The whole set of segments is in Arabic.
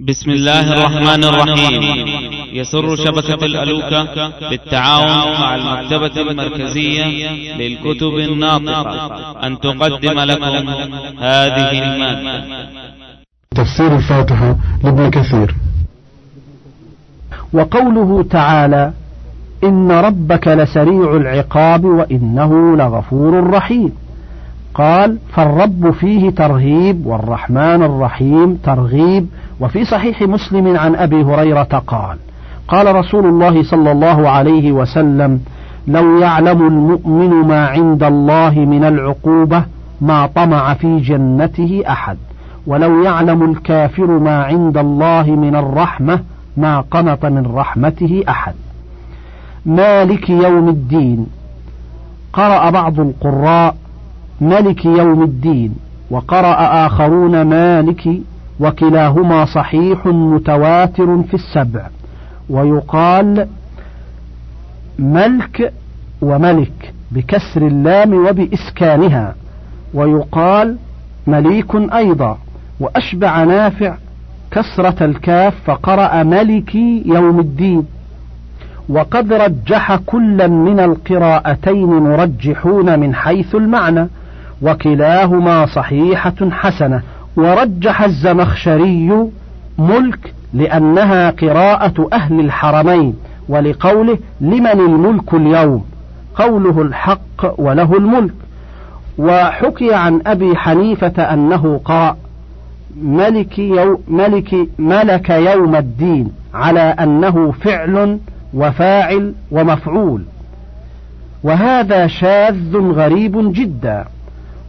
بسم الله الرحمن الرحيم. يسر شبكة الألوكة بالتعاون مع المكتبة المركزية للكتب الناطقة. أن تقدم لكم هذه المادة. تفسير الفاتحة لابن كثير. وقوله تعالى إن ربك لسريع العقاب وإنه لغفور رحيم. قال فالرب فيه ترهيب والرحمن الرحيم ترغيب وفي صحيح مسلم عن أبي هريرة قال قال رسول الله صلى الله عليه وسلم لو يعلم المؤمن ما عند الله من العقوبة ما طمع في جنته أحد ولو يعلم الكافر ما عند الله من الرحمة ما قنط من رحمته أحد. مالك يوم الدين. قرأ بعض القراء ملك يوم الدين وقرأ آخرون مالك وكلاهما صحيح متواتر في السبع. ويقال ملك وملك بكسر اللام وبإسكانها. ويقال مليك أيضا. وأشبع نافع كسرة الكاف فقرأ ملكي يوم الدين. وقد رجح كلا من القراءتين مرجحون من حيث المعنى. وكلاهما صحيحة حسنة. ورجح الزمخشري ملك لأنها قراءة أهل الحرمين ولقوله لمن الملك اليوم. قوله الحق وله الملك. وحكي عن أبي حنيفة أنه قرأ ملك, يو ملك ملك يوم الدين على أنه فعل وفاعل ومفعول. وهذا شاذ غريب جدا.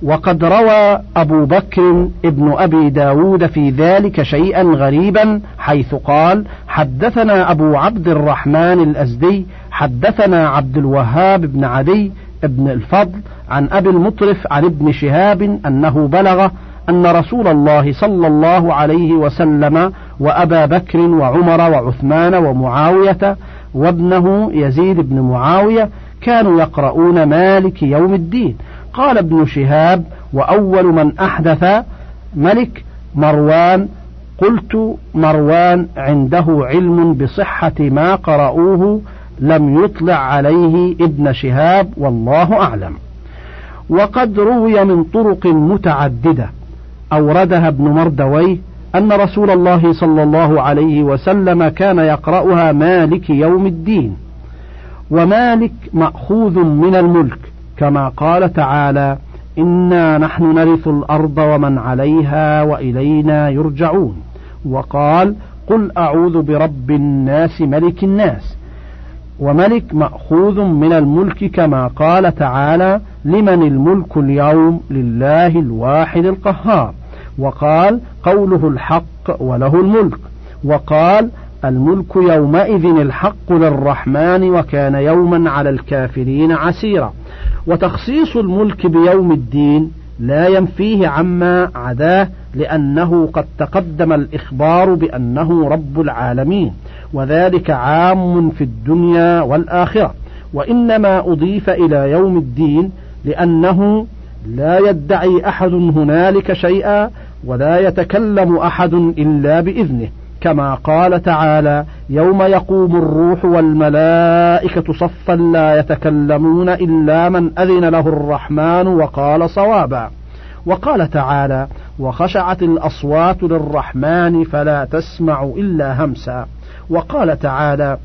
وقد روى أبو بكر ابن أبي داود في ذلك شيئا غريبا حيث قال حدثنا أبو عبد الرحمن الأزدي حدثنا عبد الوهاب بن عدي ابن الفضل عن أبي المطرف عن ابن شهاب أنه بلغ أن رسول الله صلى الله عليه وسلم وأبا بكر وعمر وعثمان ومعاوية وابنه يزيد بن معاوية كانوا يقرؤون مالك يوم الدين. قال ابن شهاب وأول من أحدث ملك مروان قلت مروان عنده علم بصحة ما قرأوه لم يطلع عليه ابن شهاب والله أعلم. وقد روي من طرق متعددة. أوردها ابن مردويه أن رسول الله صلى الله عليه وسلم كان يقرأها مالك يوم الدين. ومالك مأخوذ من الملك. كما قال تعالى إنا نحن نرث الأرض ومن عليها وإلينا يرجعون وقال قل أعوذ برب الناس ملك الناس وملك مأخوذ من الملك كما قال تعالى لمن الملك اليوم لله الواحد القهار وقال قوله الحق وله الملك وقال الملك يومئذ الحق للرحمن وكان يوما على الكافرين عسيرا. وتخصيص الملك بيوم الدين لا ينفيه عما عداه لأنه قد تقدم الإخبار بأنه رب العالمين. وذلك عام في الدنيا والآخرة. وإنما أضيف إلى يوم الدين لأنه لا يدعي أحد هنالك شيئا ولا يتكلم أحد إلا بإذنه. كما قال تعالى يوم يقوم الروح والملائكة صفا لا يتكلمون إلا من أذن له الرحمن وقال صوابا. وقال تعالى وخشعت الأصوات للرحمن فلا تسمع إلا همسا. وقال تعالى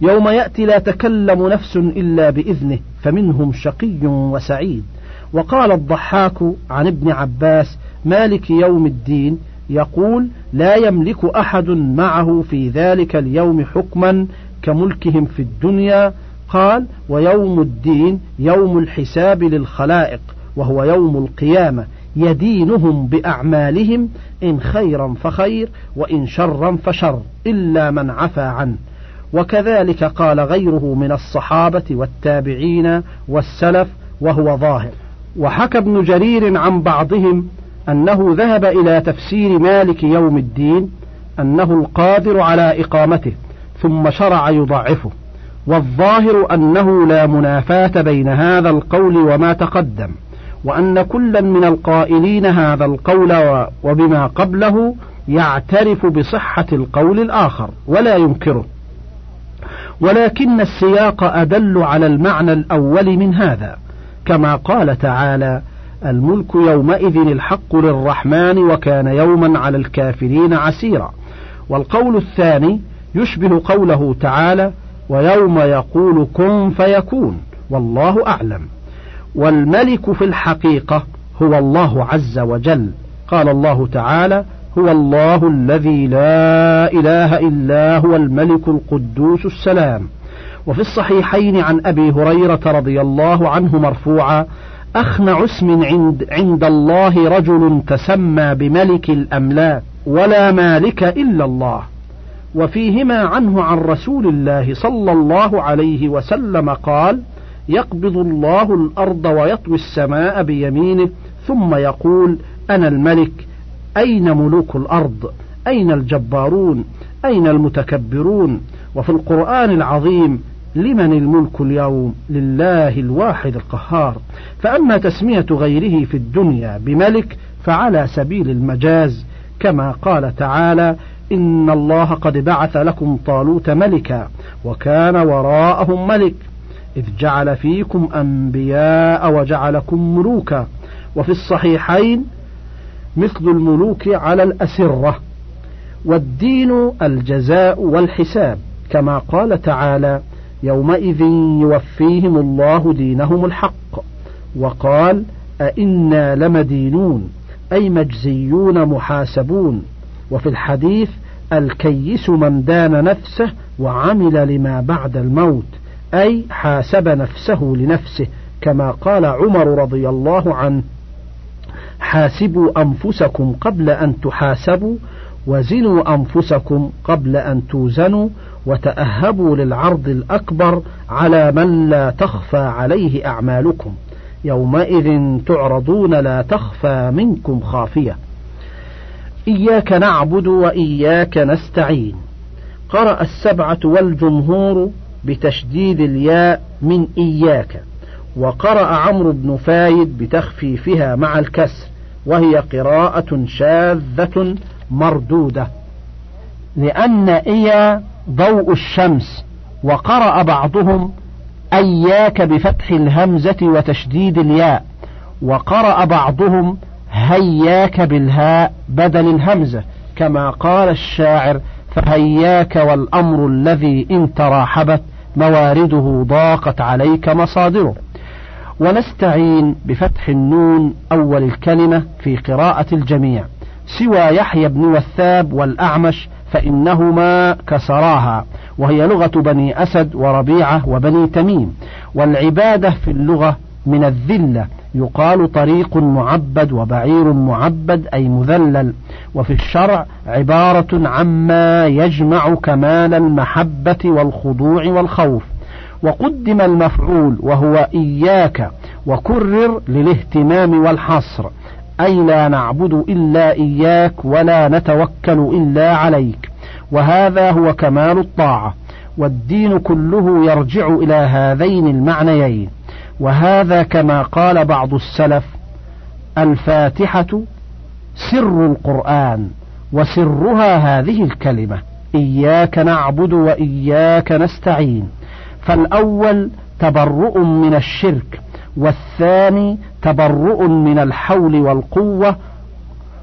يوم يأتي لا تكلم نفس إلا بإذنه فمنهم شقي وسعيد. وقال الضحاك عن ابن عباس مالك يوم الدين يقول لا يملك أحد معه في ذلك اليوم حكما كملكهم في الدنيا. قال ويوم الدين يوم الحساب للخلائق وهو يوم القيامة. يدينهم بأعمالهم إن خيرا فخير وإن شرا فشر إلا من عفى عنه. وكذلك قال غيره من الصحابة والتابعين والسلف وهو ظاهر. وحكى ابن جرير عن بعضهم أنه ذهب إلى تفسير مالك يوم الدين أنه القادر على إقامته ثم شرع يضعفه والظاهر أنه لا منافاة بين هذا القول وما تقدم وأن كلا من القائلين هذا القول وبما قبله يعترف بصحة القول الآخر ولا ينكره. ولكن السياق أدل على المعنى الأول من هذا كما قال تعالى الملك يومئذ الحق للرحمن وكان يوما على الكافرين عسيرا. والقول الثاني يشبه قوله تعالى ويوم يقول كن فيكون والله أعلم. والملك في الحقيقة هو الله عز وجل. قال الله تعالى هو الله الذي لا إله إلا هو الملك القدوس السلام. وفي الصحيحين عن أبي هريرة رضي الله عنه مرفوعا أخنع اسم عند, عند الله رجل تسمى بملك الأملاك ولا مالك إلا الله. وفيهما عنه عن رسول الله صلى الله عليه وسلم قال يقبض الله الأرض ويطوي السماء بيمينه ثم يقول أنا الملك أين ملوك الأرض؟ أين الجبارون؟ أين المتكبرون؟ وفي القرآن العظيم لمن الملك اليوم لله الواحد القهار. فأما تسمية غيره في الدنيا بملك فعلى سبيل المجاز كما قال تعالى إن الله قد بعث لكم طالوت ملكا وكان وراءهم ملك إذ جعل فيكم أنبياء وجعلكم ملوكا. وفي الصحيحين مثل الملوك على الأسرة والدين الجزاء والحساب كما قال تعالى يومئذ يوفيهم الله دينهم الحق. وقال أئنا لمدينون أي مجزيون محاسبون. وفي الحديث الكيس من دان نفسه وعمل لما بعد الموت أي حاسب نفسه لنفسه كما قال عمر رضي الله عنه حاسبوا أنفسكم قبل أن تحاسبوا وزنوا أنفسكم قبل أن توزنوا وتأهبوا للعرض الأكبر على من لا تخفى عليه أعمالكم. يومئذ تعرضون لا تخفى منكم خافية. إياك نعبد وإياك نستعين. قرأ السبعة والجمهور بتشديد الياء من إياك. وقرأ عمرو بن فايد بتخفيفها مع الكسر. وهي قراءة شاذة مردودة. لأن إيا ضوء الشمس وقرأ بعضهم أياك بفتح الهمزة وتشديد الياء وقرأ بعضهم هياك بالهاء بدل الهمزة كما قال الشاعر فهياك والأمر الذي إن تراحبت موارده ضاقت عليك مصادره ونستعين بفتح النون أول الكلمة في قراءة الجميع سوى يحيى بن وثاب والأعمش فإنهما كسراها. وهي لغة بني أسد وربيعة وبني تميم. والعبادة في اللغة من الذلة. يقال طريق معبد وبعير معبد أي مذلل. وفي الشرع عبارة عما يجمع كمال المحبة والخضوع والخوف. وقدم المفعول وهو إياك. وكرر للاهتمام والحصر. أي لا نعبد إلا إياك ولا نتوكل إلا عليك. وهذا هو كمال الطاعة والدين كله يرجع إلى هذين المعنيين. وهذا كما قال بعض السلف الفاتحة سر القرآن وسرها هذه الكلمة إياك نعبد وإياك نستعين. فالأول تبرؤ من الشرك والثاني تبرؤ من الحول والقوة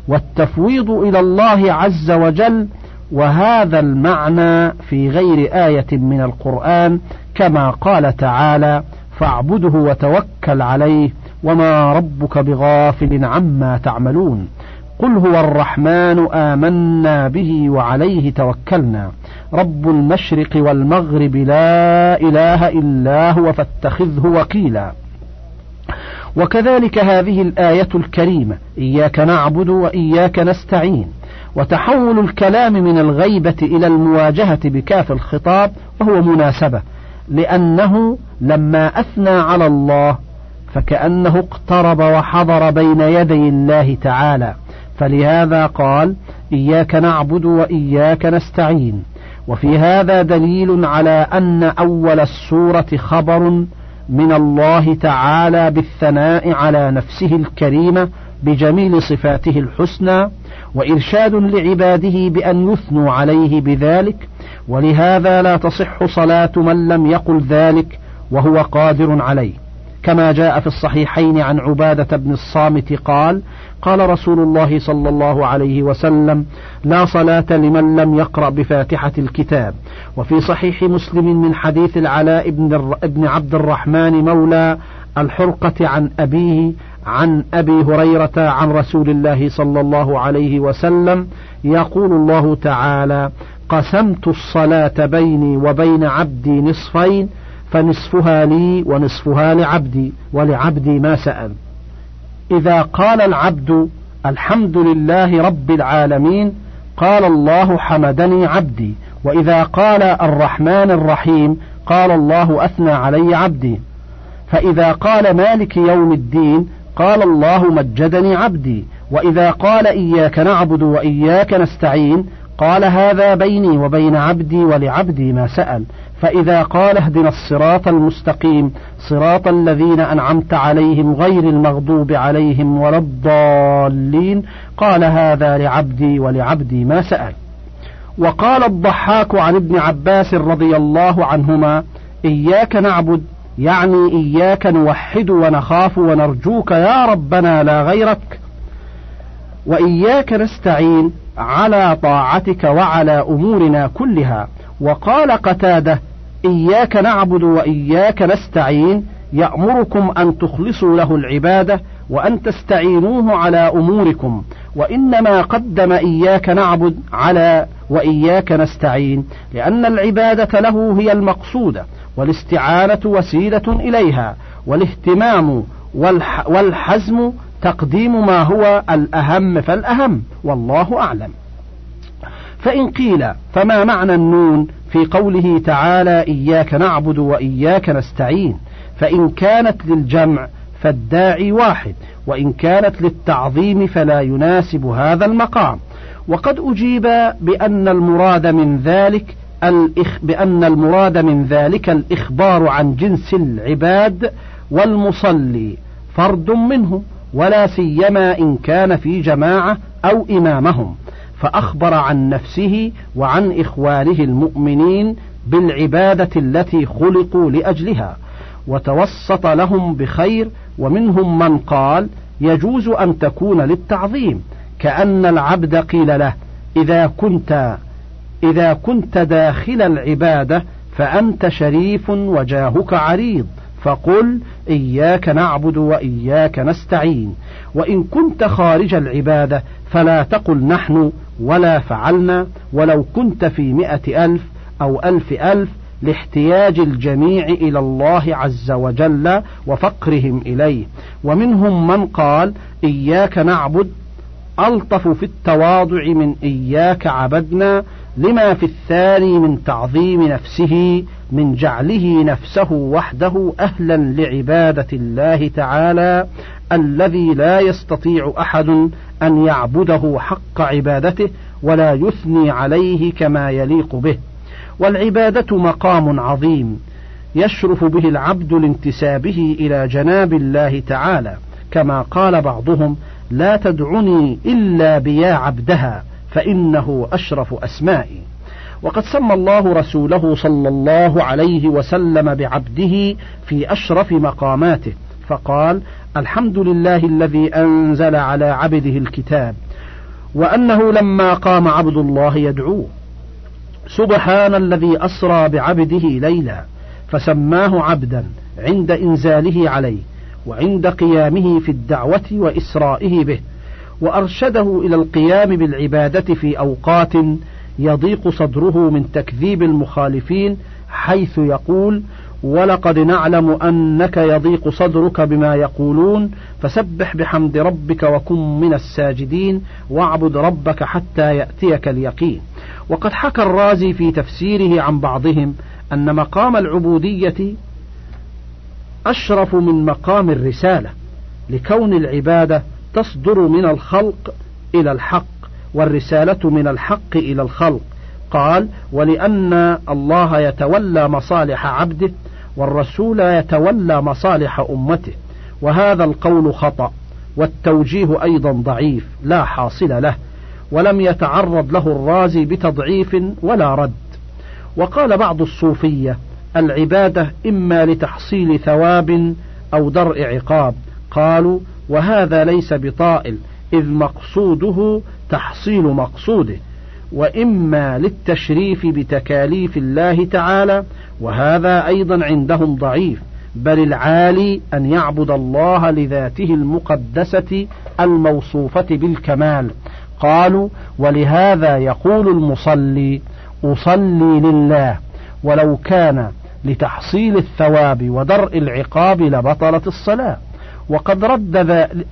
والتفويض إلى الله عز وجل وهذا المعنى في غير آية من القرآن كما قال تعالى فاعبده وتوكل عليه وما ربك بغافل عما تعملون قل هو الرحمن آمنا به وعليه توكلنا. رب المشرق والمغرب لا إله إلا هو فاتخذه وكيلا. وكذلك هذه الآية الكريمة إياك نعبد وإياك نستعين وتحول الكلام من الغيبة إلى المواجهة بكاف الخطاب وهو مناسبة لأنه لما أثنى على الله فكأنه اقترب وحضر بين يدي الله تعالى. فلهذا قال إياك نعبد وإياك نستعين. وفي هذا دليل على أن أول السورة خبر من الله تعالى بالثناء على نفسه الكريمة بجميل صفاته الحسنى وإرشاد لعباده بأن يثنوا عليه بذلك ولهذا لا تصح صلاة من لم يقل ذلك وهو قادر عليه. كما جاء في الصحيحين عن عبادة بن الصامت قال قال رسول الله صلى الله عليه وسلم لا صلاة لمن لم يقرأ بفاتحة الكتاب وفي صحيح مسلم من حديث العلاء بن, عبد الرحمن مولى الحرقة عن أبيه عن أبي هريرة عن رسول الله صلى الله عليه وسلم يقول الله تعالى قسمت الصلاة بيني وبين عبدي نصفين فنصفها لي ونصفها لعبدي ولعبدي ما سأل. إذا قال العبد الحمد لله رب العالمين قال الله حمدني عبدي. وإذا قال الرحمن الرحيم قال الله أثنى علي عبدي. فإذا قال مالك يوم الدين قال الله مجدني عبدي. وإذا قال إياك نعبد وإياك نستعين قال هذا بيني وبين عبدي ولعبدي ما سأل. فإذا قال اهدنا الصراط المستقيم صراط الذين أنعمت عليهم غير المغضوب عليهم ولا الضالين قال هذا لعبدي ولعبدي ما سأل. وقال الضحاك عن ابن عباس رضي الله عنهما إياك نعبد يعني إياك نوحد ونخاف ونرجوك يا ربنا لا غيرك. وإياك نستعين على طاعتك وعلى أمورنا كلها. وقال قتادة إياك نعبد وإياك نستعين يأمركم أن تخلصوا له العبادة وأن تستعينوه على أموركم. وإنما قدم إياك نعبد على وإياك نستعين لأن العبادة له هي المقصودة والاستعانة وسيلة إليها والاهتمام والحزم تقديم ما هو الأهم فالأهم والله أعلم. فإن قيل فما معنى النون في قوله تعالى إياك نعبد وإياك نستعين؟ فإن كانت للجمع فالداعي واحد وإن كانت للتعظيم فلا يناسب هذا المقام. وقد أجيب بأن المراد من ذلك الإخ بأن المراد من ذلك الإخبار عن جنس العباد والمصلي فرد منهم ولا سيما إن كان في جماعة أو إمامهم. فأخبر عن نفسه وعن إخوانه المؤمنين بالعبادة التي خلقوا لأجلها وتوسط لهم بخير ومنهم من قال يجوز أن تكون للتعظيم كأن العبد قيل له إذا كنت إذا كنت داخل العبادة فأنت شريف وجاهك عريض فقل إياك نعبد وإياك نستعين وإن كنت خارج العبادة فلا تقل نحن ولا فعلنا ولو كنت في مئة ألف أو ألف ألف لاحتياج الجميع إلى الله عز وجل وفقرهم إليه. ومنهم من قال إياك نعبد ألطف في التواضع من إياك عبدنا لما في الثاني من تعظيم نفسه من جعله نفسه وحده أهلا لعبادة الله تعالى الذي لا يستطيع أحد أن يعبده حق عبادته ولا يثني عليه كما يليق به. والعبادة مقام عظيم يشرف به العبد لانتسابه إلى جناب الله تعالى كما قال بعضهم لا تدعني إلا بيا عبدها فإنه أشرف أسمائي وقد سمى الله رسوله صلى الله عليه وسلم بعبده في أشرف مقاماته فقال الحمد لله الذي أنزل على عبده الكتاب وأنه لما قام عبد الله يدعوه سبحان الذي أسرى بعبده ليلا فسماه عبدا عند إنزاله عليه وعند قيامه في الدعوة وإسرائه به. وأرشده إلى القيام بالعبادة في أوقات يضيق صدره من تكذيب المخالفين حيث يقول ولقد نعلم أنك يضيق صدرك بما يقولون فسبح بحمد ربك وكن من الساجدين واعبد ربك حتى يأتيك اليقين. وقد حكى الرازي في تفسيره عن بعضهم أن مقام العبودية أشرف من مقام الرسالة لكون العبادة تصدر من الخلق إلى الحق والرسالة من الحق إلى الخلق. قال ولأن الله يتولى مصالح عبده والرسول يتولى مصالح أمته. وهذا القول خطأ والتوجيه أيضا ضعيف لا حاصل له. ولم يتعرض له الرازي بتضعيف ولا رد. وقال بعض الصوفية العبادة إما لتحصيل ثواب أو درء عقاب. قالوا وهذا ليس بطائل إذ مقصوده تحصيل مقصوده وإما للتشريف بتكاليف الله تعالى وهذا أيضا عندهم ضعيف بل العالي أن يعبد الله لذاته المقدسة الموصوفة بالكمال. قالوا ولهذا يقول المصلي أصلي لله ولو كان لتحصيل الثواب ودرء العقاب لبطلت الصلاة. وقد رد,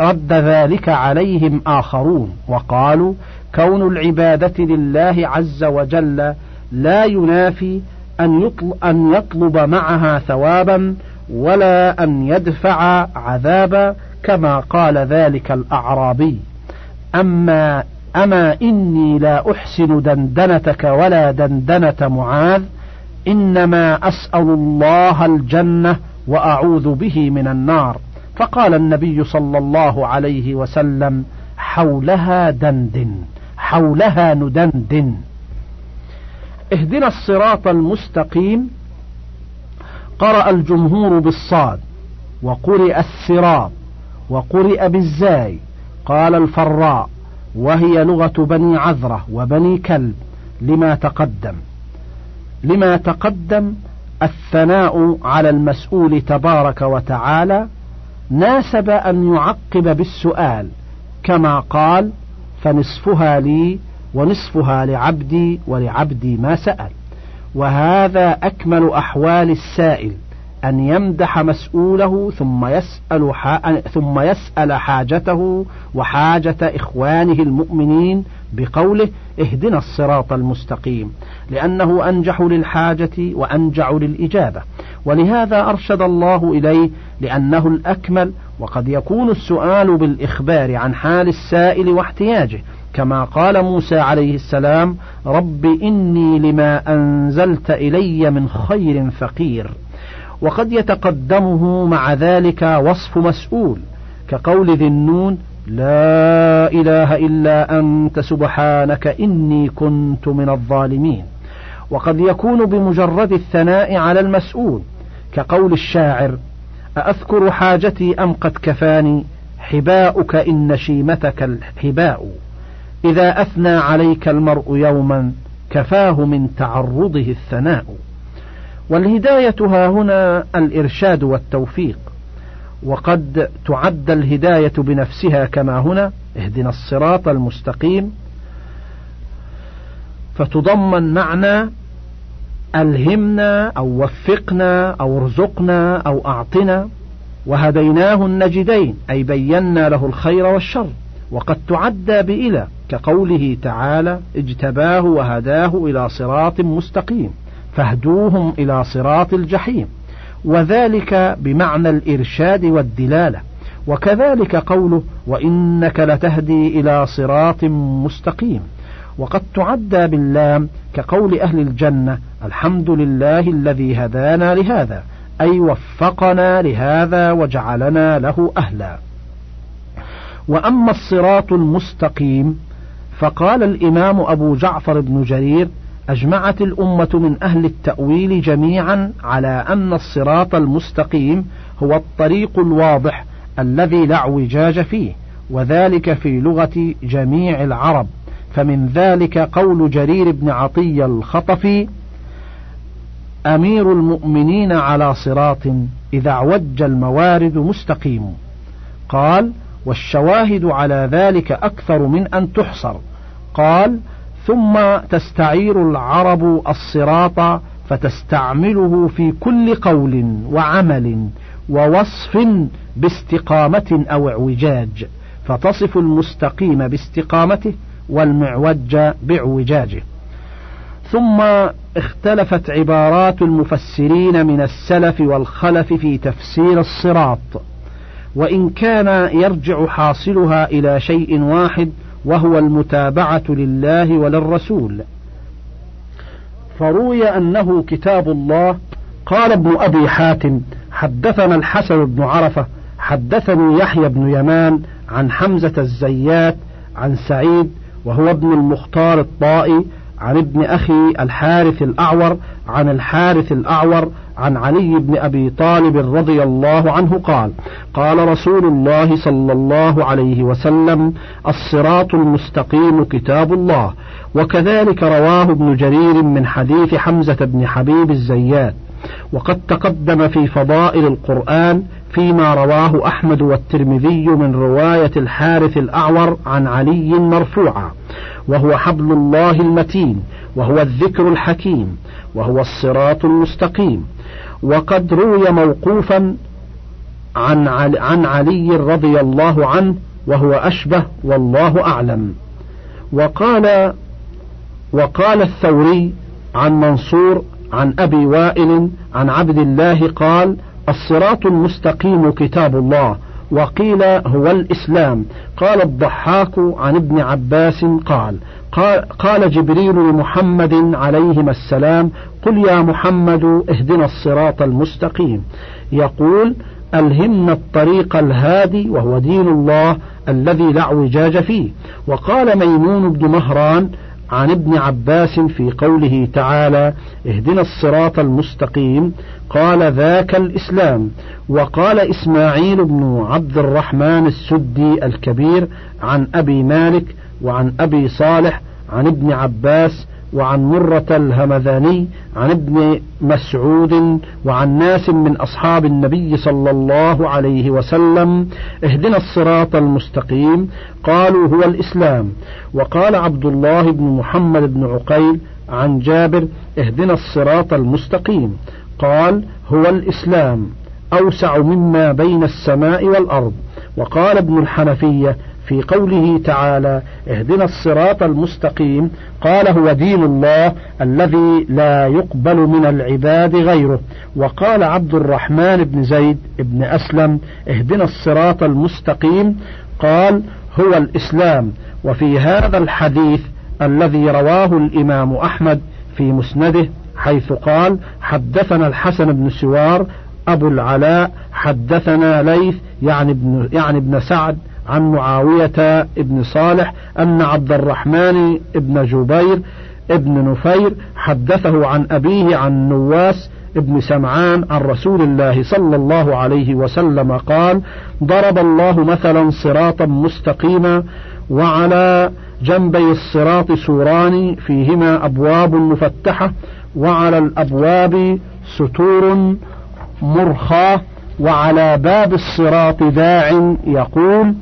رد ذلك عليهم آخرون وقالوا كون العبادة لله عز وجل لا ينافي أن يطلب, أن يطلب معها ثوابا ولا أن يدفع عذابا كما قال ذلك الأعرابي. أما أما إني لا أحسن دندنتك ولا دندنة معاذ إنما أسأل الله الجنة وأعوذ به من النار. فقال النبي صلى الله عليه وسلم حولها دندن حولها ندندن اهدنا الصراط المستقيم. قرأ الجمهور بالصاد وقرئ السراط وقرئ بالزاي. قال الفراء وهي لغة بني عذرة وبني كلب لما تقدم. لما تقدم الثناء على المسؤول تبارك وتعالى ناسب أن يعقب بالسؤال كما قال فنصفها لي ونصفها لعبدي ولعبدي ما سأل. وهذا أكمل أحوال السائل. أن يمدح مسؤوله ثم يسأل ثم يسأل حاجته وحاجة إخوانه المؤمنين بقوله اهدنا الصراط المستقيم لأنه أنجح للحاجة وأنجع للإجابة. ولهذا أرشد الله إليه لأنه الأكمل وقد يكون السؤال بالإخبار عن حال السائل واحتياجه. كما قال موسى عليه السلام رب إني لما أنزلت إلي من خير فقير. وقد يتقدمه مع ذلك وصف مسؤول كقول ذي النون لا إله إلا أنت سبحانك إني كنت من الظالمين. وقد يكون بمجرد الثناء على المسؤول كقول الشاعر أأذكر حاجتي أم قد كفاني؟ حباؤك إن شيمتك الحباء. إذا أثنى عليك المرء يوما كفاه من تعرضه الثناء. والهداية ها هنا الإرشاد والتوفيق. وقد تعد الهداية بنفسها كما هنا اهدنا الصراط المستقيم. فتضمن معنى ألهمنا أو وفقنا أو ارزقنا أو أعطنا. وهديناه النجدين أي بينا له الخير والشر. وقد تعدى بإلى كقوله تعالى اجتباه وهداه إلى صراط مستقيم. فاهدوهم إلى صراط الجحيم. وذلك بمعنى الإرشاد والدلالة. وكذلك قوله وإنك لتهدي إلى صراط مستقيم. وقد تعدى باللام كقول أهل الجنة الحمد لله الذي هدانا لهذا أي وفقنا لهذا وجعلنا له أهلا. وأما الصراط المستقيم فقال الإمام أبو جعفر بن جرير أجمعت الأمة من أهل التأويل جميعا على أن الصراط المستقيم هو الطريق الواضح الذي لا اعوجاج فيه وذلك في لغة جميع العرب. فمن ذلك قول جرير بن عطية الخطفي أمير المؤمنين على صراط إذا اعوج الموارد مستقيم. قال والشواهد على ذلك أكثر من أن تحصر. قال ثم تستعير العرب الصراط فتستعمله في كل قول وعمل ووصف باستقامة أو اعوجاج فتصف المستقيم باستقامته والمعوج باعوجاجه ثم اختلفت عبارات المفسرين من السلف والخلف في تفسير الصراط وإن كان يرجع حاصلها إلى شيء واحد وهو المتابعة لله وللرسول. فروي أنه كتاب الله. قال ابن أبي حاتم حدثنا الحسن بن عرفة حدثني يحيى بن يمان عن حمزة الزيات عن سعيد وهو ابن المختار الطائي عن ابن أخي الحارث الأعور عن الحارث الأعور عن علي بن أبي طالب رضي الله عنه قال قال رسول الله صلى الله عليه وسلم الصراط المستقيم كتاب الله. وكذلك رواه ابن جرير من حديث حمزة بن حبيب الزيات. وقد تقدم في فضائل القرآن فيما رواه أحمد والترمذي من رواية الحارث الأعور عن علي مرفوعا. وهو حبل الله المتين وهو الذكر الحكيم وهو الصراط المستقيم. وقد روي موقوفا عن عن علي رضي الله عنه وهو أشبه والله أعلم. وقال وقال الثوري عن منصور عن أبي وائل عن عبد الله قال الصراط المستقيم كتاب الله وقيل هو الإسلام. قال الضحاك عن ابن عباس قال قال جبريل لمحمد عليهما السلام قل يا محمد اهدنا الصراط المستقيم. يقول ألهمنا الطريق الهادي وهو دين الله الذي لا اعوجاج فيه. وقال ميمون بن مهران عن ابن عباس في قوله تعالى اهدنا الصراط المستقيم قال ذاك الإسلام وقال إسماعيل بن عبد الرحمن السدي الكبير عن أبي مالك وعن أبي صالح عن ابن عباس وعن مرة الهمذاني عن ابن مسعود وعن ناس من أصحاب النبي صلى الله عليه وسلم اهدنا الصراط المستقيم قالوا هو الإسلام. وقال عبد الله بن محمد بن عقيل عن جابر اهدنا الصراط المستقيم. قال هو الإسلام أوسع مما بين السماء والأرض. وقال ابن الحنفية في قوله تعالى اهدنا الصراط المستقيم قال هو دين الله الذي لا يقبل من العباد غيره. وقال عبد الرحمن بن زيد بن أسلم اهدنا الصراط المستقيم قال هو الإسلام. وفي هذا الحديث الذي رواه الإمام أحمد في مسنده حيث قال حدثنا الحسن بن سوار أبو العلاء حدثنا ليث يعني ابن يعني ابن سعد عن معاوية ابن صالح أن عبد الرحمن ابن جبير ابن نفير حدثه عن أبيه عن نواس ابن سمعان عن رسول الله صلى الله عليه وسلم قال ضرب الله مثلا صراطا مستقيما وعلى جنبي الصراط سوران فيهما أبواب مفتحة وعلى الأبواب ستور مرخاة وعلى باب الصراط داع يقول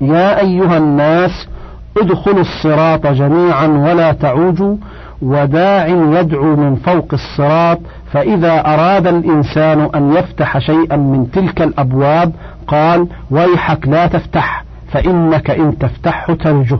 يا أيها الناس ادخلوا الصراط جميعا ولا تعوجوا وداع يدعو من فوق الصراط فإذا أراد الإنسان أن يفتح شيئا من تلك الأبواب قال ويحك لا تفتح فإنك إن تفتحه تنجه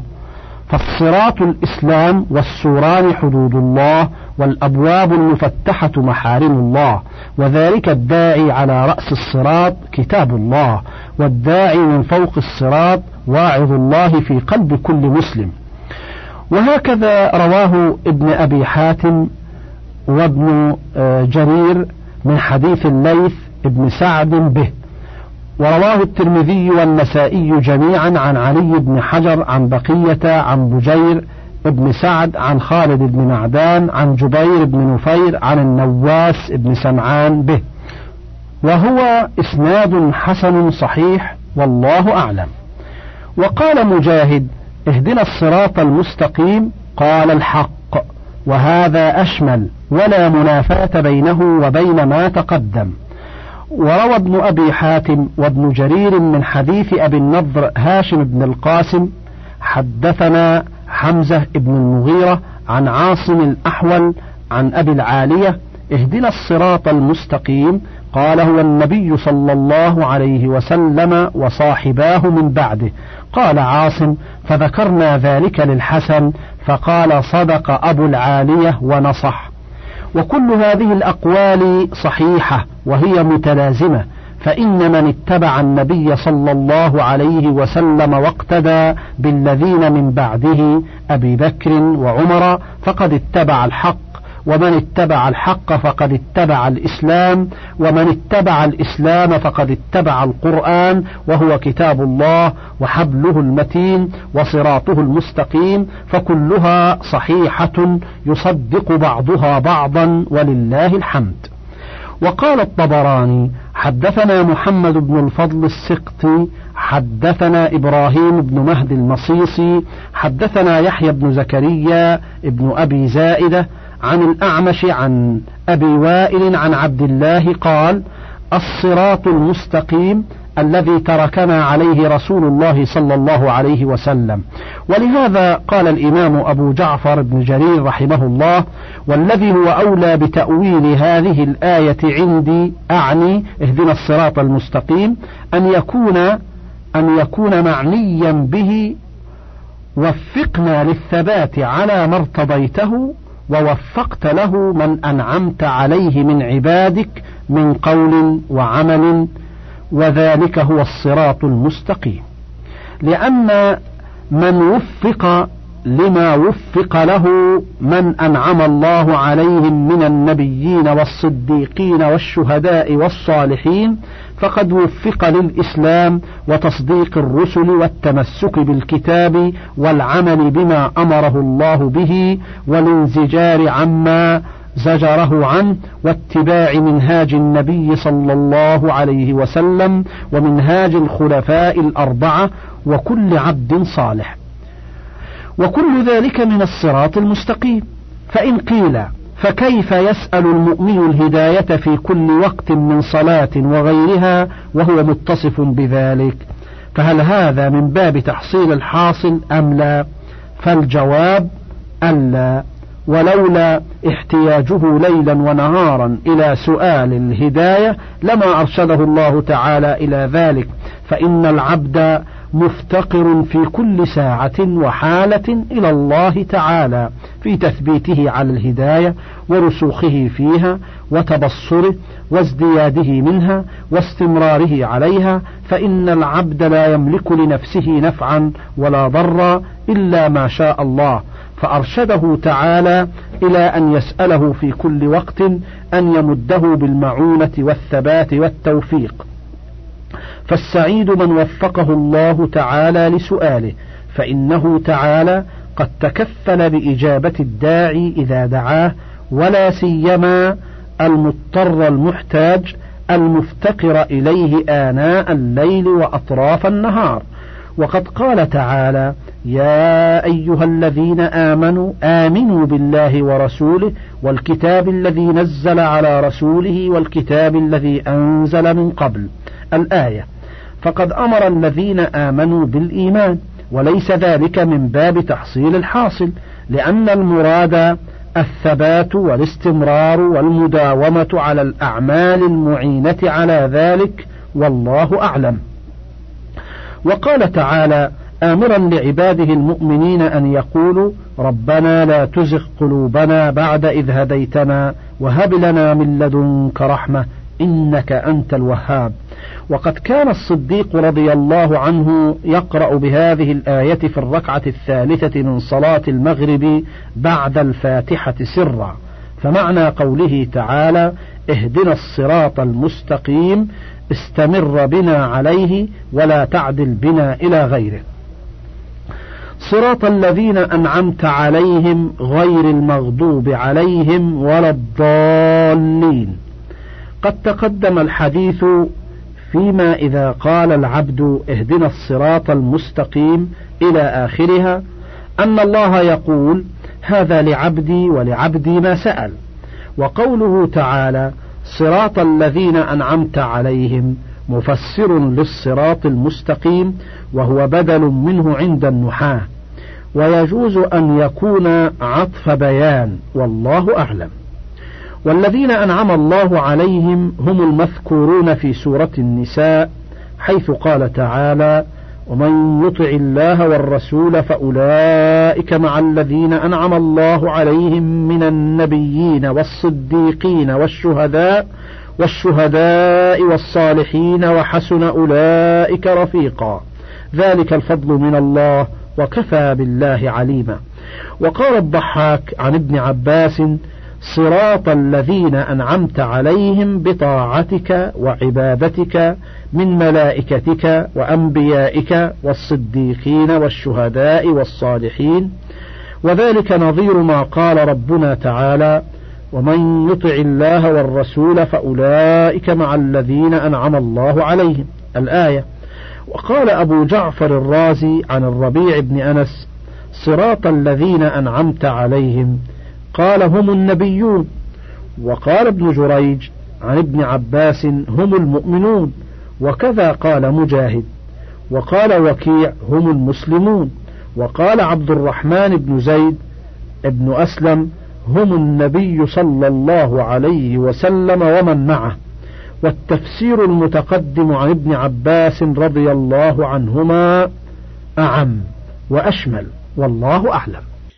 فالصراط الإسلام والسوران حدود الله والأبواب المفتحة محارم الله وذلك الداعي على رأس الصراط كتاب الله والداعي من فوق الصراط واعظ الله في قلب كل مسلم. وهكذا رواه ابن أبي حاتم وابن آه، جرير من حديث الليث ابن سعد به. ورواه الترمذي والنسائي جميعا عن علي بن حجر عن بقية عن بجير بن سعد عن خالد بن معدان عن جبير بن نفير عن النواس بن سمعان به. وهو إسناد حسن صحيح والله أعلم. وقال مجاهد اهدنا الصراط المستقيم قال الحق وهذا أشمل ولا منافاة بينه وبين ما تقدم. وروى ابن أبي حاتم وابن جرير من حديث أبي النضر هاشم بن القاسم حدثنا حمزة بن المغيرة عن عاصم الأحول عن أبي العالية اهدنا الصراط المستقيم قال هو النبي صلى الله عليه وسلم وصاحباه من بعده. قال عاصم فذكرنا ذلك للحسن فقال صدق أبو العالية ونصح. وكل هذه الأقوال صحيحة وهي متلازمة فإن من اتبع النبي صلى الله عليه وسلم واقتدى بالذين من بعده أبي بكر وعمر فقد اتبع الحق ومن اتبع الحق فقد اتبع الإسلام ومن اتبع الإسلام فقد اتبع القرآن وهو كتاب الله وحبله المتين وصراطه المستقيم فكلها صحيحة يصدق بعضها بعضا ولله الحمد. وقال الطبراني حدثنا محمد بن الفضل السقطي حدثنا إبراهيم بن مهدي المصيصي حدثنا يحيى بن زكريا بن أبي زائدة عن الأعمش عن أبي وائل عن عبد الله قال الصراط المستقيم الذي تركنا عليه رسول الله صلى الله عليه وسلم. ولهذا قال الإمام أبو جعفر بن جرير رحمه الله والذي هو أولى بتأويل هذه الآية عندي أعني اهدنا الصراط المستقيم أن يكون أن يكون معنيا به وفقنا للثبات على ما ارتضيته ووفقت له من أنعمت عليه من عبادك من قول وعمل وذلك هو الصراط المستقيم. لأن من وفق لما وفق له من أنعم الله عليهم من النبيين والصديقين والشهداء والصالحين فقد وفق للإسلام وتصديق الرسل والتمسك بالكتاب والعمل بما أمره الله به والانزجار عما زجره عنه واتباع منهاج النبي صلى الله عليه وسلم ومنهاج الخلفاء الأربعة وكل عبد صالح. وكل ذلك من الصراط المستقيم. فإن قيل فكيف يسأل المؤمن الهداية في كل وقت من صلاة وغيرها وهو متصف بذلك؟ فهل هذا من باب تحصيل الحاصل أم لا؟ فالجواب ألا ولولا احتياجه ليلا ونهارا إلى سؤال الهداية لما أرشده الله تعالى إلى ذلك. فإن العبد مفتقر في كل ساعة وحالة إلى الله تعالى في تثبيته على الهداية ورسوخه فيها وتبصره وازدياده منها واستمراره عليها فإن العبد لا يملك لنفسه نفعا ولا ضرا إلا ما شاء الله. فأرشده تعالى إلى أن يسأله في كل وقت أن يمده بالمعونة والثبات والتوفيق. فالسعيد من وفقه الله تعالى لسؤاله فإنه تعالى قد تكفل بإجابة الداعي إذا دعاه ولا سيما المضطر المحتاج المفتقر إليه آناء الليل وأطراف النهار. وقد قال تعالى يا أيها الذين آمنوا آمنوا بالله ورسوله والكتاب الذي نزل على رسوله والكتاب الذي أنزل من قبل الآية فقد أمر الذين آمنوا بالإيمان وليس ذلك من باب تحصيل الحاصل لأن المراد الثبات والاستمرار والمداومة على الأعمال المعينة على ذلك والله أعلم. وقال تعالى آمرا لعباده المؤمنين أن يقولوا ربنا لا تزغ قلوبنا بعد إذ هديتنا وهب لنا من لدنك رحمة إنك أنت الوهاب. وقد كان الصديق رضي الله عنه يقرأ بهذه الآية في الركعة الثالثة من صلاة المغرب بعد الفاتحة سرا. فمعنى قوله تعالى اهدنا الصراط المستقيم استمر بنا عليه ولا تعدل بنا إلى غيره. صراط الذين أنعمت عليهم غير المغضوب عليهم ولا الضالين. قد تقدم الحديث فيما إذا قال العبد اهدنا الصراط المستقيم إلى آخرها أن الله يقول هذا لعبدي ولعبدي ما سأل. وقوله تعالى صراط الذين أنعمت عليهم مفسر للصراط المستقيم وهو بدل منه عند النحاة. ويجوز أن يكون عطف بيان والله أعلم. والذين أنعم الله عليهم هم المذكورون في سورة النساء حيث قال تعالى ومن يطع الله والرسول فأولئك مع الذين أنعم الله عليهم من النبيين والصديقين والشهداء والشهداء والصالحين وحسن أولئك رفيقا. ذلك الفضل من الله وكفى بالله عليما. وقال الضحاك عن ابن عباس صراط الذين أنعمت عليهم بطاعتك وعبادتك من ملائكتك وأنبيائك والصديقين والشهداء والصالحين. وذلك نظير ما قال ربنا تعالى ومن يطع الله والرسول فأولئك مع الذين أنعم الله عليهم الآية وقال أبو جعفر الرازي عن الربيع بن أنس صراط الذين أنعمت عليهم قال هم النبيون. وقال ابن جريج عن ابن عباس هم المؤمنون. وكذا قال مجاهد. وقال وكيع هم المسلمون. وقال عبد الرحمن بن زيد ابن أسلم هم النبي صلى الله عليه وسلم ومن معه. والتفسير المتقدم عن ابن عباس رضي الله عنهما أعم وأشمل. والله أعلم.